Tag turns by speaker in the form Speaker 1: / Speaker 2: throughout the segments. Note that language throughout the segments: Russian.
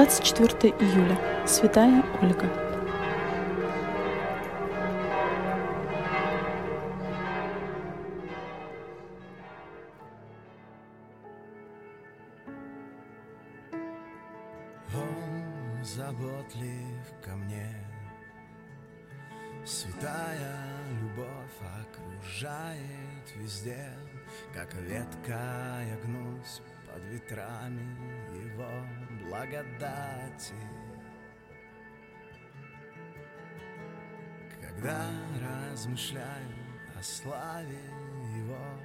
Speaker 1: 24 июля. Святая Ольга.
Speaker 2: Он заботлив ко мне, Святая любовь окружает везде, Как ветка я гнусь под ветрами Его благодати. Когда размышляю о славе Его,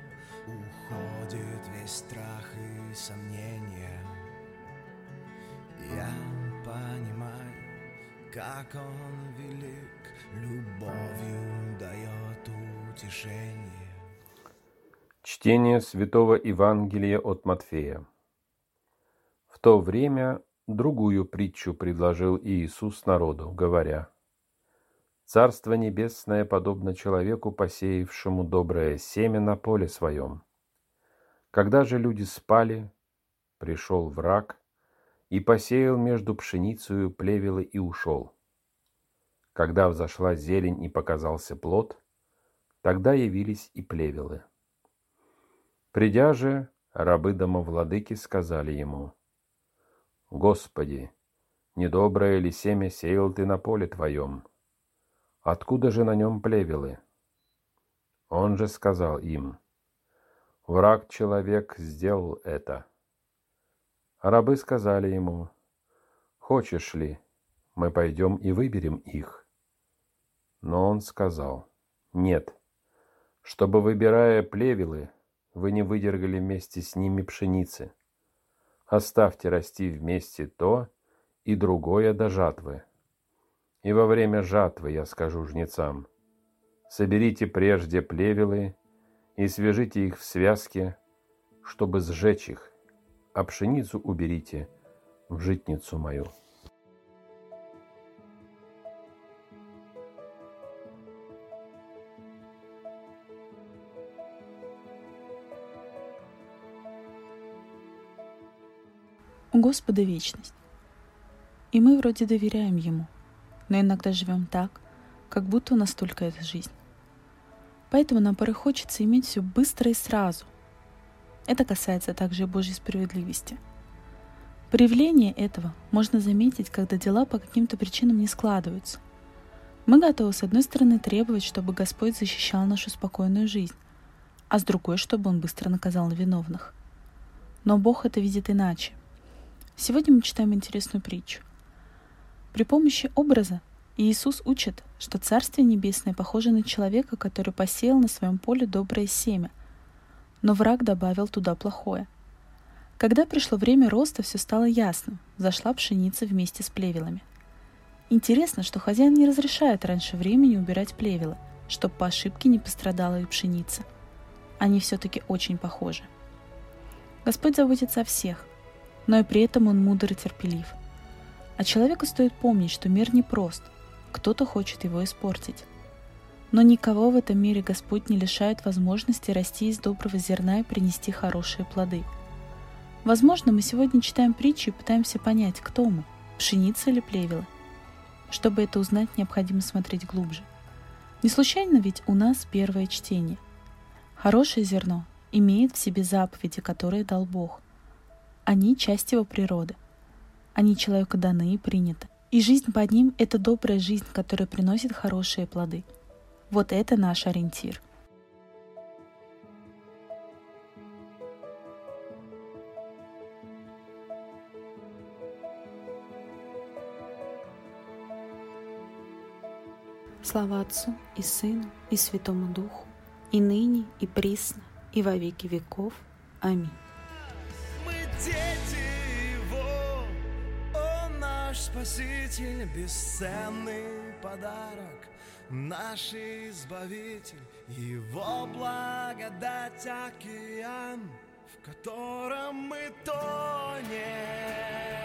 Speaker 2: Уходит весь страх и сомнение. Я понимаю, как Он велик, любовью дает утешение.
Speaker 3: Чтение Святого Евангелия от Матфея. То время другую притчу предложил Иисус народу, говоря, «Царство небесное подобно человеку, посеявшему доброе семя на поле своем. Когда же люди спали, пришел враг и посеял между пшеницею плевелы и ушел. Когда взошла зелень и показался плод, тогда явились и плевелы. Придя же, рабы домовладыки сказали ему, «Господи, недоброе ли семя сеял ты на поле твоем? Откуда же на нем плевелы?» Он же сказал им, «Враг человек сделал это». Рабы сказали ему, «Хочешь ли, мы пойдем и выберем их?» Но он сказал, «Нет, чтобы, выбирая плевелы, вы не выдергали вместе с ними пшеницы. Оставьте расти вместе то и другое до жатвы. И во время жатвы я скажу жнецам, соберите прежде плевелы и свяжите их в связке, чтобы сжечь их, а пшеницу уберите в житницу мою.
Speaker 1: У Господа вечность. И мы вроде доверяем Ему, но иногда живем так, как будто у нас только эта жизнь. Поэтому нам порой хочется иметь все быстро и сразу. Это касается также и Божьей справедливости. Проявление этого можно заметить, когда дела по каким-то причинам не складываются. Мы готовы, с одной стороны, требовать, чтобы Господь защищал нашу спокойную жизнь, а с другой, чтобы Он быстро наказал виновных. Но Бог это видит иначе. Сегодня мы читаем интересную притчу. При помощи образа Иисус учит, что Царствие Небесное похоже на человека, который посеял на своем поле доброе семя, но враг добавил туда плохое. Когда пришло время роста, все стало ясным. Зашла пшеница вместе с плевелами. Интересно, что хозяин не разрешает раньше времени убирать плевелы, чтобы по ошибке не пострадала и пшеница. Они все-таки очень похожи. Господь заботится о всех, но и при этом Он мудр и терпелив. А человеку стоит помнить, что мир непрост, кто-то хочет его испортить. Но никого в этом мире Господь не лишает возможности расти из доброго зерна и принести хорошие плоды. Возможно, мы сегодня читаем притчу и пытаемся понять, кто мы – пшеница или плевела. Чтобы это узнать, необходимо смотреть глубже. Не случайно ведь у нас первое чтение. Хорошее зерно имеет в себе заповеди, которые дал Бог. Они – часть его природы. Они человеку даны и приняты. И жизнь под ним – это добрая жизнь, которая приносит хорошие плоды. Вот это наш ориентир. Слава Отцу и Сыну и Святому Духу, и ныне, и присно, и во веки веков. Аминь.
Speaker 2: Дети Его, Он наш Спаситель, бесценный подарок, наш Избавитель, Его благодать океан, в котором мы тонем.